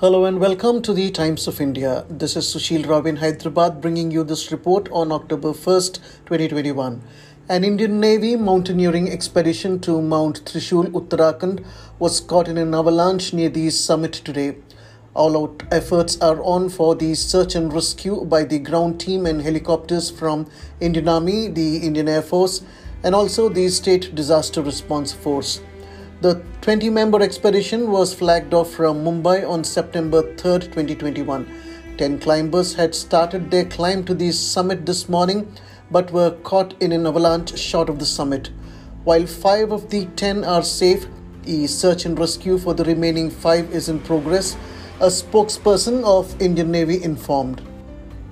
Hello and welcome to the Times of India. This is Sushil Rao in Hyderabad bringing you this report on October 1st, 2021. An Indian Navy mountaineering expedition to Mount Trishul, Uttarakhand was caught in an avalanche near the summit today. All out efforts are on for the search and rescue by the ground team and helicopters from Indian Army, the Indian Air Force, and also the State Disaster Response Force. The 20 member expedition was flagged off from Mumbai on September 3, 2021. 10 climbers had started their climb to the summit this morning but were caught in an avalanche short of the summit. While 5 of the 10 are safe, the search and rescue for the remaining 5 is in progress, a spokesperson of Indian Navy informed.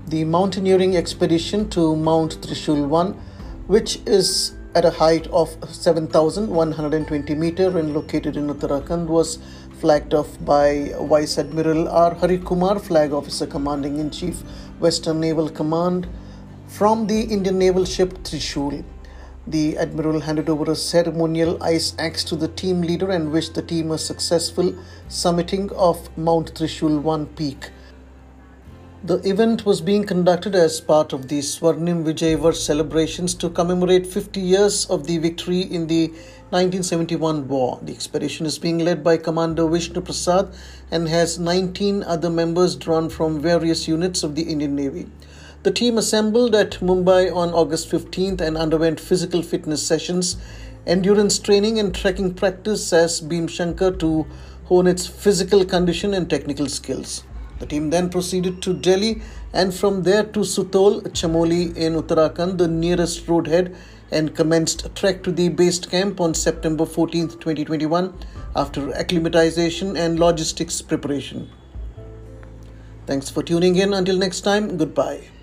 The mountaineering expedition to Mount Trishul 1, which is at a height of 7,120 meter and located in Uttarakhand was flagged off by Vice Admiral R. Hari Kumar, Flag Officer Commanding in Chief, Western Naval Command, from the Indian naval ship Trishul. The Admiral handed over a ceremonial ice axe to the team leader and wished the team a successful summiting of Mount Trishul 1 peak. The event was being conducted as part of the Swarnim Vijay Varsh celebrations to commemorate 50 years of the victory in the 1971 war. The expedition is being led by Commander Vishnu Prasad and has 19 other members drawn from various units of the Indian Navy. The team assembled at Mumbai on August 15th and underwent physical fitness sessions, endurance training, and trekking practice as Bhim Shankar to hone its physical condition and technical skills. The team then proceeded to Delhi and from there to Sutol, Chamoli in Uttarakhand, the nearest roadhead, and commenced trek to the base camp on September 14, 2021, after acclimatization and logistics preparation. Thanks for tuning in. Until next time, goodbye.